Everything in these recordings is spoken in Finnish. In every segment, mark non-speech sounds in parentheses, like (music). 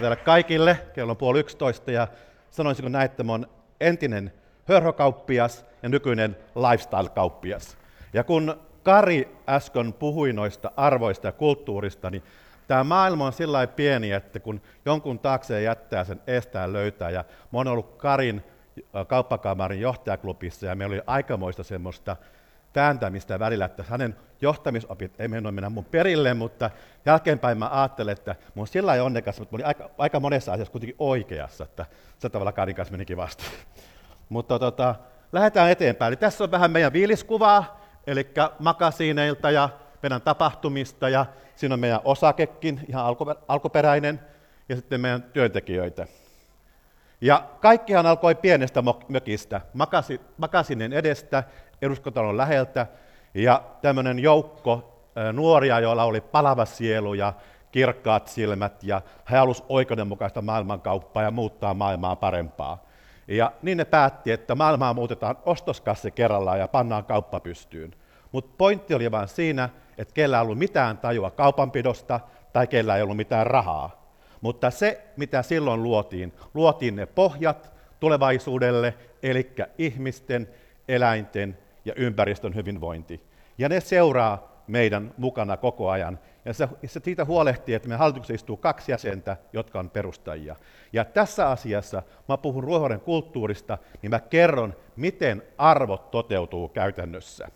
teille kaikille, kello on puoli yksitoista ja sanoisinko näin, että mä entinen hörhokauppias ja nykyinen lifestyle-kauppias. Ja kun Kari äsken puhui noista arvoista ja kulttuurista, niin tämä maailma on sillä pieni, että kun jonkun taakse jättää, sen estää löytää. Ja mä oon ollut Karin kauppakamarin johtajaklubissa ja meillä oli aikamoista semmoista vääntämistä välillä, että hänen johtamisopit ei mennyt mennä mun perille, mutta jälkeenpäin mä ajattelen, että mun sillä lailla onnekas, mutta mä olin aika, aika monessa asiassa kuitenkin oikeassa, että se tavalla Karin kanssa menikin vasta. (laughs) mutta tota, lähdetään eteenpäin. Eli tässä on vähän meidän viiliskuvaa, eli makasiineilta ja meidän tapahtumista, ja siinä on meidän osakekin, ihan alkuperäinen, ja sitten meidän työntekijöitä. Ja kaikkihan alkoi pienestä mökistä, makasinen edestä, eduskuntalon läheltä, ja tämmöinen joukko nuoria, joilla oli palava sielu ja kirkkaat silmät, ja he halusivat oikeudenmukaista maailmankauppaa ja muuttaa maailmaa parempaa. Ja niin ne päätti, että maailmaa muutetaan ostoskasse kerrallaan ja pannaan kauppa pystyyn. Mutta pointti oli vain siinä, että kellä ei ollut mitään tajua kaupanpidosta tai kellä ei ollut mitään rahaa. Mutta se, mitä silloin luotiin, luotiin ne pohjat tulevaisuudelle, eli ihmisten, eläinten ja ympäristön hyvinvointi. Ja ne seuraa meidän mukana koko ajan. Ja se, se siitä huolehtii, että me hallituksessa istuu kaksi jäsentä, jotka on perustajia. Ja tässä asiassa, mä puhun ruohonen kulttuurista, niin mä kerron, miten arvot toteutuu käytännössä.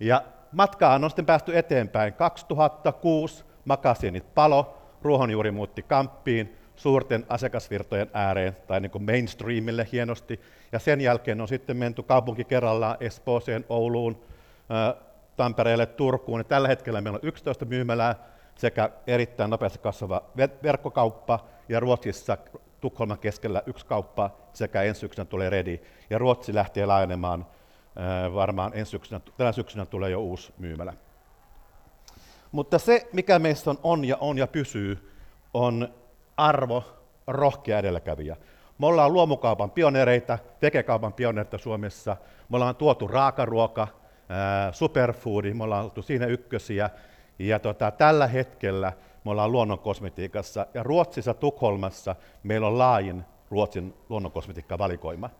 Ja matkaa on sitten päästy eteenpäin. 2006 makasinit palo, ruohonjuuri muutti kamppiin, suurten asiakasvirtojen ääreen tai niin kuin mainstreamille hienosti. Ja sen jälkeen on sitten menty kaupunki kerrallaan Espooseen, Ouluun, Tampereelle, Turkuun. Ja tällä hetkellä meillä on 11 myymälää sekä erittäin nopeasti kasvava verkkokauppa ja Ruotsissa Tukholman keskellä yksi kauppa sekä ensi syksynä tulee Redi. Ja Ruotsi lähtee laajenemaan varmaan ensi syksynä, tänä syksynä tulee jo uusi myymälä. Mutta se, mikä meissä on, on ja on ja pysyy, on arvo, rohkea edelläkävijä. Me ollaan luomukaupan pioneereita, tekekaupan pioneereita Suomessa. Me ollaan tuotu raakaruoka, superfoodi, me ollaan oltu siinä ykkösiä. Ja tota, tällä hetkellä me ollaan luonnonkosmetiikassa. Ja Ruotsissa, Tukholmassa, meillä on laajin Ruotsin luonnonkosmetiikkavalikoima.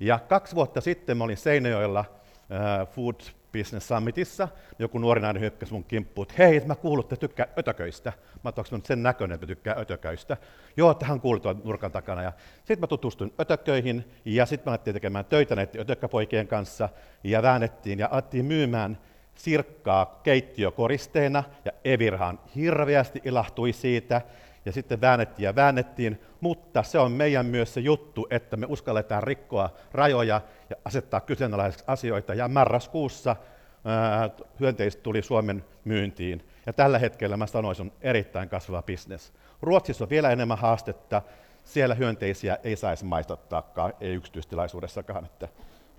Ja kaksi vuotta sitten mä olin Seinäjoella Food Business Summitissa, joku nuori nainen hyökkäsi mun kimppuun, että hei, mä kuulun, että tykkää ötököistä. Mä ajattelin, sen näköinen, että tykkää ötököistä. Joo, että hän kuuli tuon nurkan takana. Ja sitten mä tutustuin ötököihin, ja sitten mä alettiin tekemään töitä näiden ötökkäpoikien kanssa, ja väännettiin ja alettiin myymään sirkkaa keittiökoristeena, ja Evirhan hirveästi ilahtui siitä, ja sitten väännettiin ja väännettiin, mutta se on meidän myös se juttu, että me uskalletaan rikkoa rajoja ja asettaa kyseenalaiseksi asioita. Ja marraskuussa ää, hyönteistä tuli Suomen myyntiin. Ja tällä hetkellä mä sanoisin, on erittäin kasvava bisnes. Ruotsissa on vielä enemmän haastetta. Siellä hyönteisiä ei saisi maistattaakaan, ei yksityistilaisuudessakaan, että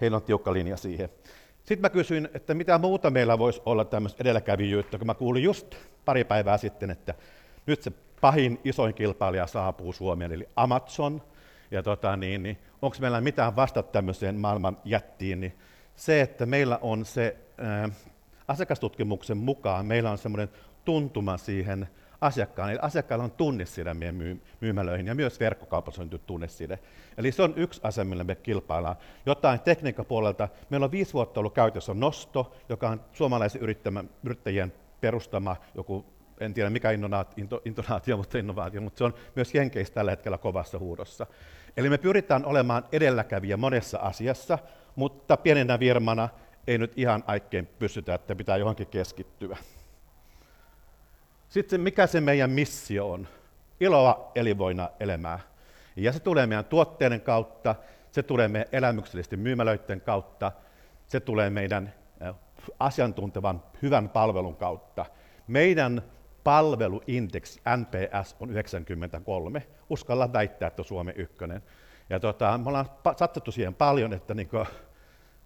heillä on tiukka linja siihen. Sitten mä kysyin, että mitä muuta meillä voisi olla tämmöistä edelläkävijyyttä, kun mä kuulin just pari päivää sitten, että nyt se pahin isoin kilpailija saapuu Suomeen, eli Amazon. Ja tota, niin, niin, onko meillä mitään vastata tämmöiseen maailman jättiin, niin se, että meillä on se ää, asiakastutkimuksen mukaan, meillä on semmoinen tuntuma siihen asiakkaan, eli asiakkaalla on tunniside meidän myy- myymälöihin, ja myös verkkokaupassa on tunniside. Eli se on yksi asia, millä me kilpaillaan. Jotain tekniikkapuolelta, meillä on viisi vuotta ollut käytössä Nosto, joka on suomalaisen yrittäjien perustama joku en tiedä mikä intonaatio, mutta innovaatio, mutta se on myös Jenkeissä tällä hetkellä kovassa huudossa. Eli me pyritään olemaan edelläkävijä monessa asiassa, mutta pienenä firmana ei nyt ihan aikkein pystytä, että pitää johonkin keskittyä. Sitten mikä se meidän missio on? Iloa elinvoina elämää. Ja se tulee meidän tuotteiden kautta, se tulee meidän elämyksellisten myymälöiden kautta, se tulee meidän asiantuntevan hyvän palvelun kautta. Meidän palveluindeksi NPS on 93. Uskalla väittää, että on Suomen ykkönen. Ja tota, me ollaan satsattu siihen paljon, että niin kuin,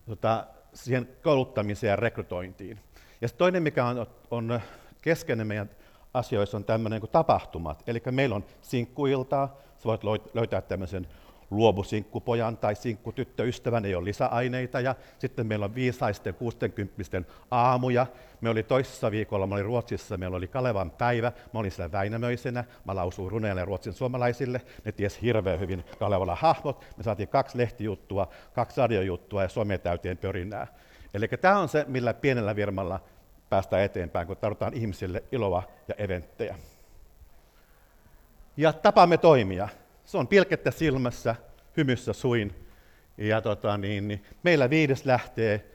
tota, siihen kouluttamiseen ja rekrytointiin. Ja toinen, mikä on, on keskeinen meidän asioissa, on tämmöinen kuin tapahtumat. Eli meillä on sinkkuiltaa, sä voit löytää tämmöisen luovusinkkupojan tai sinkkutyttöystävän, ei ole lisäaineita. Ja sitten meillä on viisaisten 60 aamuja. Me oli toisessa viikolla, mä olin Ruotsissa, meillä oli Kalevan päivä, mä olin siellä Väinämöisenä, mä lausuin runeille ruotsin suomalaisille, ne ties hirveän hyvin Kalevala hahmot, me saatiin kaksi lehtijuttua, kaksi radiojuttua ja sometäyteen pörinää. Eli tämä on se, millä pienellä firmalla päästään eteenpäin, kun tarvitaan ihmisille iloa ja eventtejä. Ja tapamme toimia. Se on pilkettä silmässä, hymyssä suin. Ja tota, niin, niin, meillä viides lähtee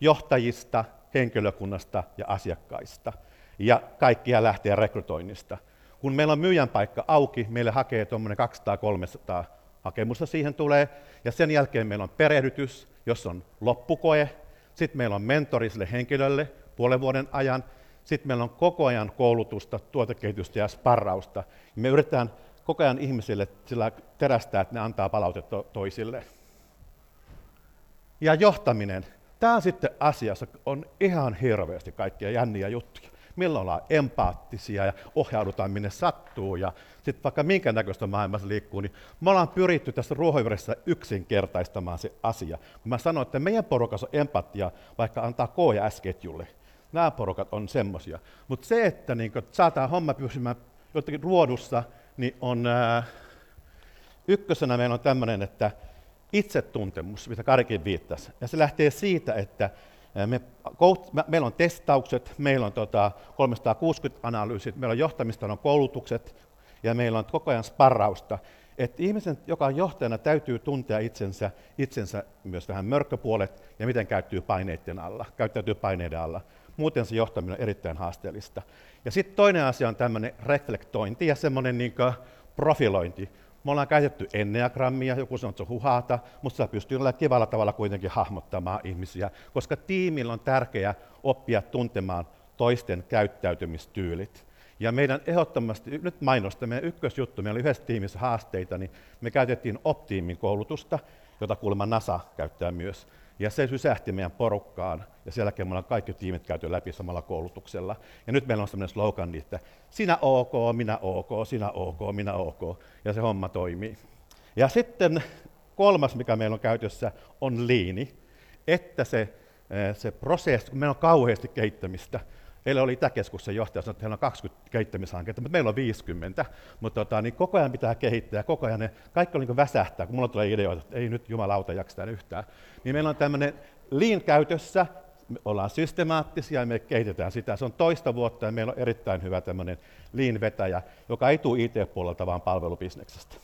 johtajista, henkilökunnasta ja asiakkaista. Ja kaikkia lähtee rekrytoinnista. Kun meillä on myyjän paikka auki, meille hakee tuommoinen 200-300 hakemusta siihen tulee. Ja sen jälkeen meillä on perehdytys, jos on loppukoe. Sitten meillä on mentori sille henkilölle puolen vuoden ajan. Sitten meillä on koko ajan koulutusta, tuotekehitystä ja sparrausta. Me yritetään koko ajan ihmisille sillä terästää, että ne antaa palautetta toisille. Ja johtaminen. Tämä sitten asiassa on ihan hirveästi kaikkia jänniä juttuja. Milloin ollaan empaattisia ja ohjaudutaan minne sattuu ja sitten vaikka minkä näköistä maailmassa liikkuu, niin me ollaan pyritty tässä ruohonjuuressa yksinkertaistamaan se asia. Mä sanoin, että meidän porukassa on empatia, vaikka antaa K- ja S-ketjulle. Nämä porukat on semmoisia. Mutta se, että niin saadaan homma pysymään jotenkin ruodussa, niin on ää, ykkösenä meillä on tämmöinen, että itsetuntemus, mitä Karikin viittasi. Ja se lähtee siitä, että me, meillä on testaukset, meillä on tota 360 analyysit, meillä on johtamista, on koulutukset ja meillä on koko ajan sparrausta. Että ihmisen, joka on johtajana, täytyy tuntea itsensä, itsensä myös vähän mörkköpuolet ja miten käyttyy paineiden alla, käyttäytyy paineiden alla. Muuten se johtaminen on erittäin haasteellista. Ja sitten toinen asia on tämmöinen reflektointi ja semmoinen niin profilointi. Me ollaan käytetty enneagrammia, joku sanoo, että se on huhata, mutta se pystyy olla kivalla tavalla kuitenkin hahmottamaan ihmisiä, koska tiimillä on tärkeää oppia tuntemaan toisten käyttäytymistyylit. Ja meidän ehdottomasti, nyt mainosta, meidän ykkösjuttu, meillä oli yhdessä tiimissä haasteita, niin me käytettiin Optiimin koulutusta, jota kuulemma NASA käyttää myös. Ja se sysähti meidän porukkaan, ja sen jälkeen me ollaan kaikki tiimit käyty läpi samalla koulutuksella. Ja nyt meillä on sellainen slogan, että sinä ok, minä ok, sinä ok, minä ok, ja se homma toimii. Ja sitten kolmas, mikä meillä on käytössä, on liini, että se, eh, se prosessi, kun meillä on kauheasti kehittämistä, Eilen oli Itäkeskuksen johtaja sanoi, että heillä on 20 kehittämishanketta, mutta meillä on 50. Mutta tota, niin koko ajan pitää kehittää, koko ajan ne, kaikki on niin väsähtää, kun mulla tulee ideoita, että ei nyt jumalauta jaksa yhtään. Niin meillä on tämmöinen lean käytössä, me ollaan systemaattisia ja me kehitetään sitä. Se on toista vuotta ja meillä on erittäin hyvä tämmöinen lean-vetäjä, joka ei tule IT-puolelta, vaan palvelubisneksestä.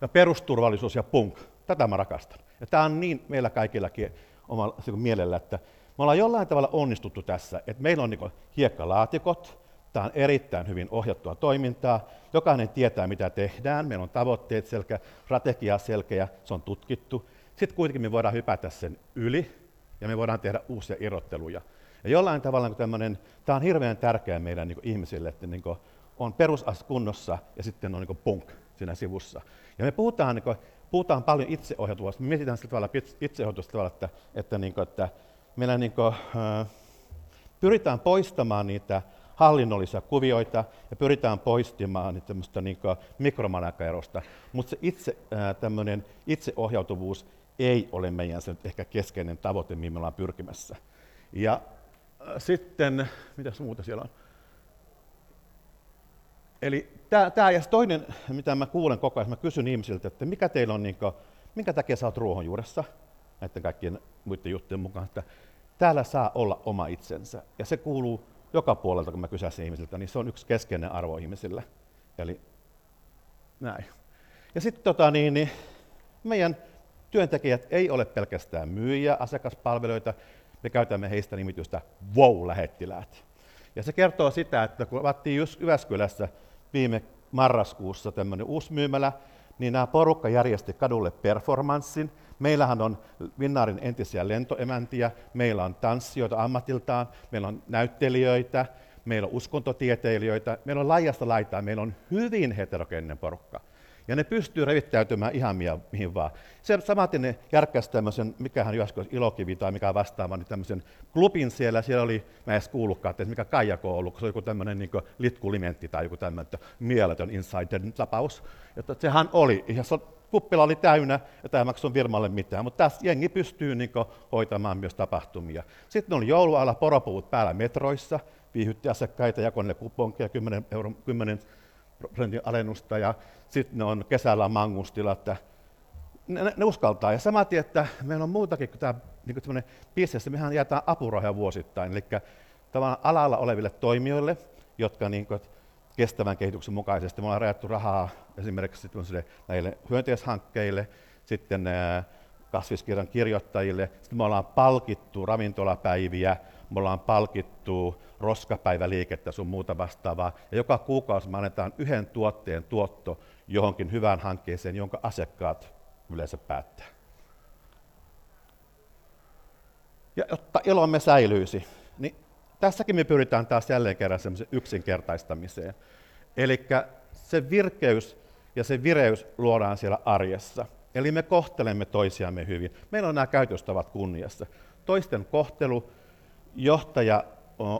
Ja perusturvallisuus ja punk, tätä mä rakastan. Ja tämä on niin meillä kaikillakin omalla mielellä, että me ollaan jollain tavalla onnistuttu tässä, että meillä on niin hiekkalaatikot, tämä on erittäin hyvin ohjattua toimintaa, jokainen tietää mitä tehdään, meillä on tavoitteet selkeä, strategia selkeä, se on tutkittu. Sitten kuitenkin me voidaan hypätä sen yli ja me voidaan tehdä uusia irrotteluja. Ja jollain tavalla niin tämmöinen, tämä on hirveän tärkeää meidän niin ihmisille, että niin on perusas kunnossa ja sitten on niin punk siinä sivussa. Ja me puhutaan niin puhutaan paljon itseohjautuvuudesta. Me mietitään sillä tavalla itseohjautuvuudesta tavalla, että, että, niin kuin, että meillä niin kuin, äh, pyritään poistamaan niitä hallinnollisia kuvioita ja pyritään poistamaan niitä tämmöistä niin mikromanakerosta, mutta se itse, äh, itseohjautuvuus ei ole meidän se ehkä keskeinen tavoite, mihin me ollaan pyrkimässä. Ja äh, sitten, mitä muuta siellä on? Eli tämä, ja toinen, mitä mä kuulen koko ajan, mä kysyn ihmisiltä, että mikä teillä on, niin kuin, minkä takia sä oot ruohonjuuressa, näiden kaikkien muiden juttujen mukaan, että täällä saa olla oma itsensä. Ja se kuuluu joka puolelta, kun mä kysäisin ihmisiltä, niin se on yksi keskeinen arvo ihmisille. Eli näin. Ja sitten tota, niin, niin, meidän työntekijät ei ole pelkästään myyjiä, asiakaspalveluita, me käytämme heistä nimitystä wow-lähettiläät. Ja se kertoo sitä, että kun avattiin Jyväskylässä viime marraskuussa tämmöinen uusi myymälä, niin nämä porukka järjesti kadulle performanssin. Meillähän on Vinnaarin entisiä lentoemäntiä, meillä on tanssijoita ammatiltaan, meillä on näyttelijöitä, meillä on uskontotieteilijöitä, meillä on laajasta laitaa, meillä on hyvin heterogeeninen porukka. Ja ne pystyy revittäytymään ihan mihin vaan. Se samaten ne järkkäsi tämmöisen, mikähän joskus Ilokivi tai mikä vastaava, niin tämmöisen klubin siellä, siellä oli, mä en edes kuullutkaan, että mikä Kaijako on ollut, se oli joku tämmöinen niin litkulimentti tai joku tämmöinen, mieletön insider-tapaus. Että sehän oli, ja se kuppila oli täynnä, ja tämä maksoi firmalle mitään, mutta tässä jengi pystyy niin hoitamaan myös tapahtumia. Sitten oli joulualla poropuut päällä metroissa, viihytti asiakkaita, jakoi ne kuponkia 10, euro, 10 prosentin alennusta, ja sitten ne on kesällä mangustilla, että ne, ne, ne uskaltaa. Ja sama että meillä on muutakin kuin tämä niin kuin bisnes, mehän jätetään apurahoja vuosittain, eli tavallaan alalla oleville toimijoille, jotka niin kuin, kestävän kehityksen mukaisesti. Me ollaan rajattu rahaa esimerkiksi näille hyönteishankkeille, sitten kasviskirjan kirjoittajille. Sitten me ollaan palkittu ravintolapäiviä, me ollaan palkittu roskapäiväliikettä sun muuta vastaavaa. Ja joka kuukausi me annetaan yhden tuotteen tuotto johonkin hyvään hankkeeseen, jonka asiakkaat yleensä päättää. Ja jotta ilomme säilyisi, niin tässäkin me pyritään taas jälleen kerran semmoisen yksinkertaistamiseen. Eli se virkeys ja se vireys luodaan siellä arjessa. Eli me kohtelemme toisiamme hyvin. Meillä on nämä käytöstavat kunniassa. Toisten kohtelu, johtaja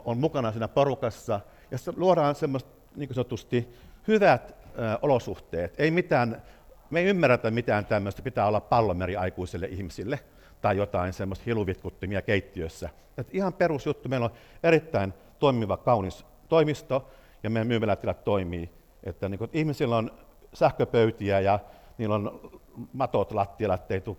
on mukana siinä porukassa, ja se luodaan semmoista niin kuin sanotusti hyvät ö, olosuhteet. Ei mitään, me ei ymmärretä mitään tämmöistä, pitää olla pallomeri aikuisille ihmisille tai jotain semmoista hiluvitkuttimia keittiössä. Et ihan perusjuttu, meillä on erittäin toimiva, kaunis toimisto, ja meidän myymälätilat toimii. Että niin ihmisillä on sähköpöytiä ja niillä on matot lattialla, ettei tule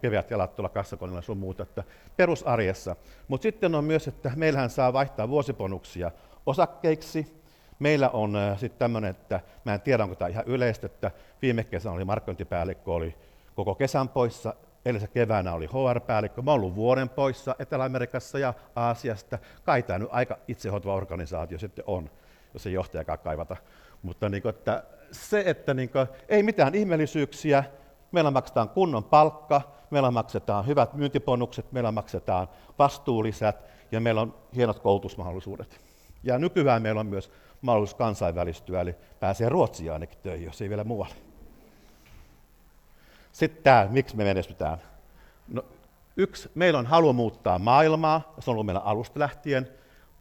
keveät jalat tuolla kassakoneella sun muuta, että perusarjessa. Mutta sitten on myös, että meillähän saa vaihtaa vuosiponuksia osakkeiksi. Meillä on äh, sitten tämmöinen, että mä en tiedä, onko tämä ihan yleistä, että viime kesänä oli markkinointipäällikkö, oli koko kesän poissa, edellisen keväänä oli HR-päällikkö, mä oon ollut vuoden poissa Etelä-Amerikassa ja Aasiasta. Kai tämä nyt aika itsehoitava organisaatio sitten on, jos ei johtajakaan kaivata. Mutta niin kuin, että se, että niin kuin, ei mitään ihmeellisyyksiä, meillä maksetaan kunnon palkka, meillä maksetaan hyvät myyntiponukset, meillä maksetaan vastuulisät ja meillä on hienot koulutusmahdollisuudet. Ja nykyään meillä on myös mahdollisuus kansainvälistyä, eli pääsee Ruotsiin ainakin töihin, jos ei vielä muualle. Sitten tämä, miksi me menestytään. No, yksi, meillä on halu muuttaa maailmaa, se on ollut meillä alusta lähtien.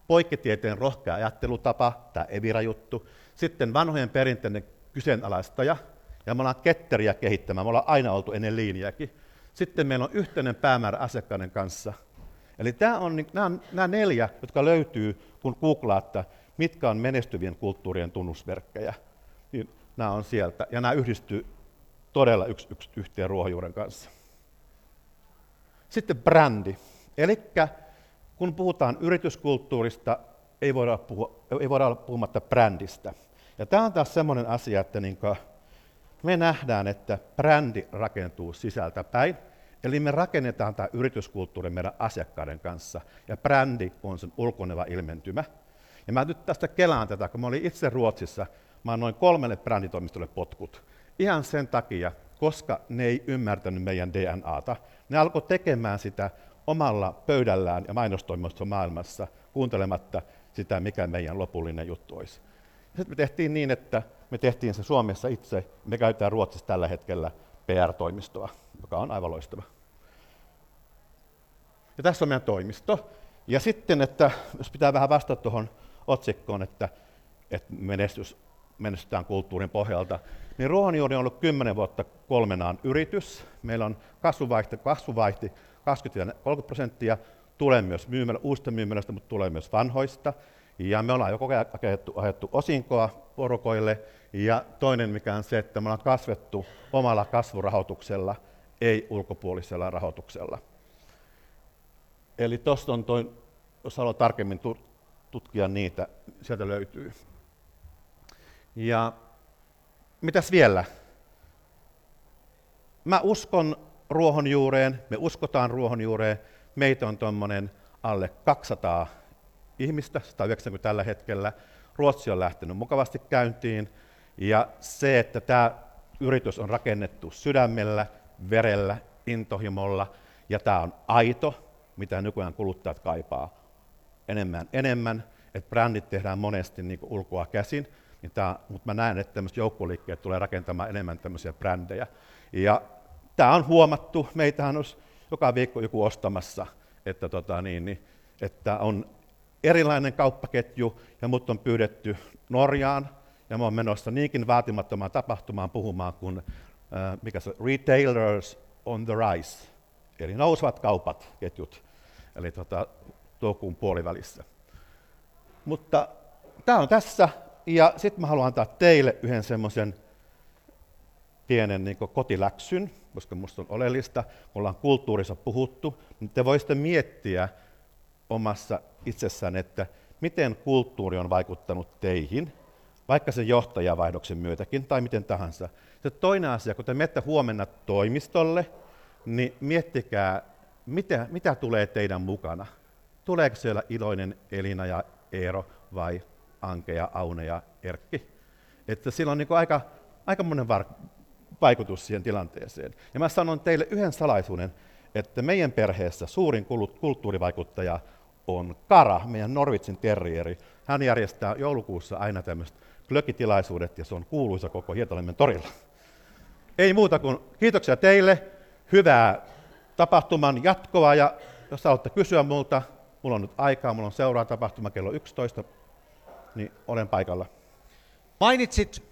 Poikkitieteen rohkea ajattelutapa, tämä Evira-juttu. Sitten vanhojen perinteinen kyseenalaistaja, ja me ollaan ketteriä kehittämään, me ollaan aina oltu ennen linjaakin. Sitten meillä on yhteinen päämäärä asiakkaiden kanssa. Eli tämä on, nämä, on, nämä neljä, jotka löytyy, kun googlaatte, mitkä on menestyvien kulttuurien tunnusmerkkejä. Niin nämä on sieltä, ja nämä yhdistyy todella yksi, yksi yhteen ruohonjuuren kanssa. Sitten brändi. Eli kun puhutaan yrityskulttuurista, ei voida, puhua, ei voida olla puhumatta brändistä. Ja tämä on taas sellainen asia, että niin me nähdään, että brändi rakentuu sisältä päin, eli me rakennetaan tämä yrityskulttuuri meidän asiakkaiden kanssa, ja brändi on sen ulkoneva ilmentymä. Ja mä nyt tästä kelaan tätä, kun mä olin itse Ruotsissa, mä noin kolmelle bränditoimistolle potkut. Ihan sen takia, koska ne ei ymmärtänyt meidän DNAta. Ne alkoi tekemään sitä omalla pöydällään ja mainostoimistossa maailmassa, kuuntelematta sitä, mikä meidän lopullinen juttu olisi. Sitten me tehtiin niin, että me tehtiin se Suomessa itse. Me käytetään Ruotsissa tällä hetkellä PR-toimistoa, joka on aivan loistava. Ja tässä on meidän toimisto. Ja sitten, että jos pitää vähän vastata tuohon otsikkoon, että, että menestys, menestytään kulttuurin pohjalta, niin Ruohonjuuri on ollut 10 vuotta kolmenaan yritys. Meillä on kasvuvaihti, kasvuvaihti 20-30 prosenttia, tulee myös myymälä, uusista myymälöistä, mutta tulee myös vanhoista. Ja me ollaan jo koko ajan ajettu, ajettu osinkoa porukoille. Ja toinen mikä on se, että me ollaan kasvettu omalla kasvurahoituksella, ei ulkopuolisella rahoituksella. Eli tuosta on toi, jos haluaa tarkemmin tutkia niitä, sieltä löytyy. Ja mitäs vielä? Mä uskon ruohonjuureen, me uskotaan ruohonjuureen, meitä on tuommoinen alle 200 ihmistä, 190 tällä hetkellä. Ruotsi on lähtenyt mukavasti käyntiin, ja se, että tämä yritys on rakennettu sydämellä, verellä, intohimolla, ja tämä on aito, mitä nykyään kuluttajat kaipaa enemmän enemmän, että brändit tehdään monesti niin ulkoa käsin. Niin tää, mutta mä näen, että tämmöiset joukkoliikkeet tulee rakentamaan enemmän tämmöisiä brändejä. Ja tämä on huomattu, meitähän olisi joka viikko joku ostamassa, että, tota, niin, niin, että on erilainen kauppaketju ja mut on pyydetty Norjaan. Ja mä oon menossa niinkin vaatimattomaan tapahtumaan puhumaan kuin äh, mikä se, Retailers on the Rise, eli nousevat kaupat, ketjut, eli tota, toukokuun puolivälissä. Mutta tämä on tässä, ja sitten mä haluan antaa teille yhden semmoisen pienen niin kotiläksyn, koska minusta on oleellista, kun ollaan kulttuurissa puhuttu, niin te voisitte miettiä omassa itsessään, että miten kulttuuri on vaikuttanut teihin, vaikka sen johtajavaihdoksen myötäkin tai miten tahansa. Se toinen asia, kun te menette huomenna toimistolle, niin miettikää, mitä, mitä tulee teidän mukana. Tuleeko siellä iloinen Elina ja Eero vai Anke ja Aune ja Erkki? Että sillä on niin aika, aika monen var- vaikutus siihen tilanteeseen. Ja mä sanon teille yhden salaisuuden, että meidän perheessä suurin kulttuurivaikuttaja on Kara, meidän Norvitsin terrieri. Hän järjestää joulukuussa aina tämmöiset glökitilaisuudet ja se on kuuluisa koko Hietalemmen torilla. Ei muuta kuin kiitoksia teille, hyvää tapahtuman jatkoa ja jos haluatte kysyä multa, mulla on nyt aikaa, mulla on seuraava tapahtuma kello 11, niin olen paikalla. Mainitsit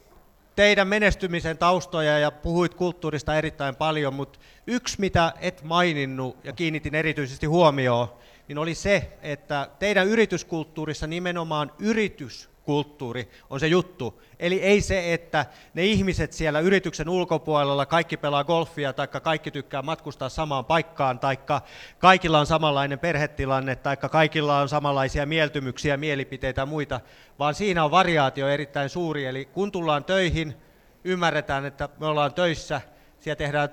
teidän menestymisen taustoja ja puhuit kulttuurista erittäin paljon, mutta yksi mitä et maininnut ja kiinnitin erityisesti huomioon, niin oli se, että teidän yrityskulttuurissa nimenomaan yritys kulttuuri on se juttu. Eli ei se, että ne ihmiset siellä yrityksen ulkopuolella, kaikki pelaa golfia, tai kaikki tykkää matkustaa samaan paikkaan, tai kaikilla on samanlainen perhetilanne, tai kaikilla on samanlaisia mieltymyksiä, mielipiteitä ja muita, vaan siinä on variaatio erittäin suuri. Eli kun tullaan töihin, ymmärretään, että me ollaan töissä, siellä tehdään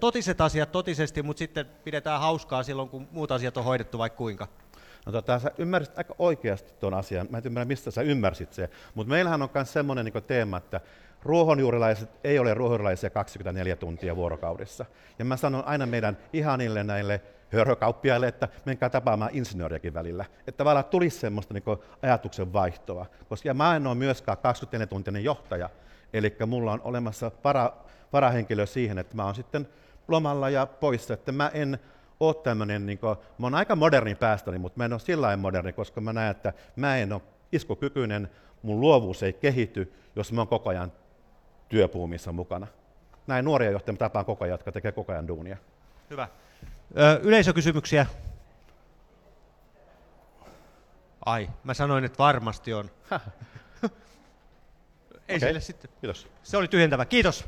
totiset, asiat totisesti, mutta sitten pidetään hauskaa silloin, kun muut asiat on hoidettu vaikka kuinka. No tota, sä ymmärsit aika oikeasti tuon asian. Mä en ymmärrä, mistä sä ymmärsit se. Mutta meillähän on myös semmoinen niin teema, että ruohonjuurilaiset ei ole ruohonjuurilaisia 24 tuntia vuorokaudessa. Ja mä sanon aina meidän ihanille näille hörhökauppiaille, että menkää tapaamaan insinööriäkin välillä. Että tavallaan tulisi semmoista niin ajatuksen vaihtoa. Koska mä en ole myöskään 24-tuntinen johtaja. Eli mulla on olemassa para, parahenkilö siihen, että mä oon sitten lomalla ja poissa, että mä en ole tämmöinen, niin kuin, mä oon aika moderni päästäni, mutta mä en ole sillä moderni, koska mä näen, että mä en ole iskukykyinen, mun luovuus ei kehity, jos mä oon koko ajan työpuumissa mukana. Näin nuoria johtajia tapaan koko ajan, jotka tekee koko ajan duunia. Hyvä. Ö, yleisökysymyksiä? Ai, mä sanoin, että varmasti on. ei okay. sille sitten. Kiitos. Se oli tyhjentävä. Kiitos.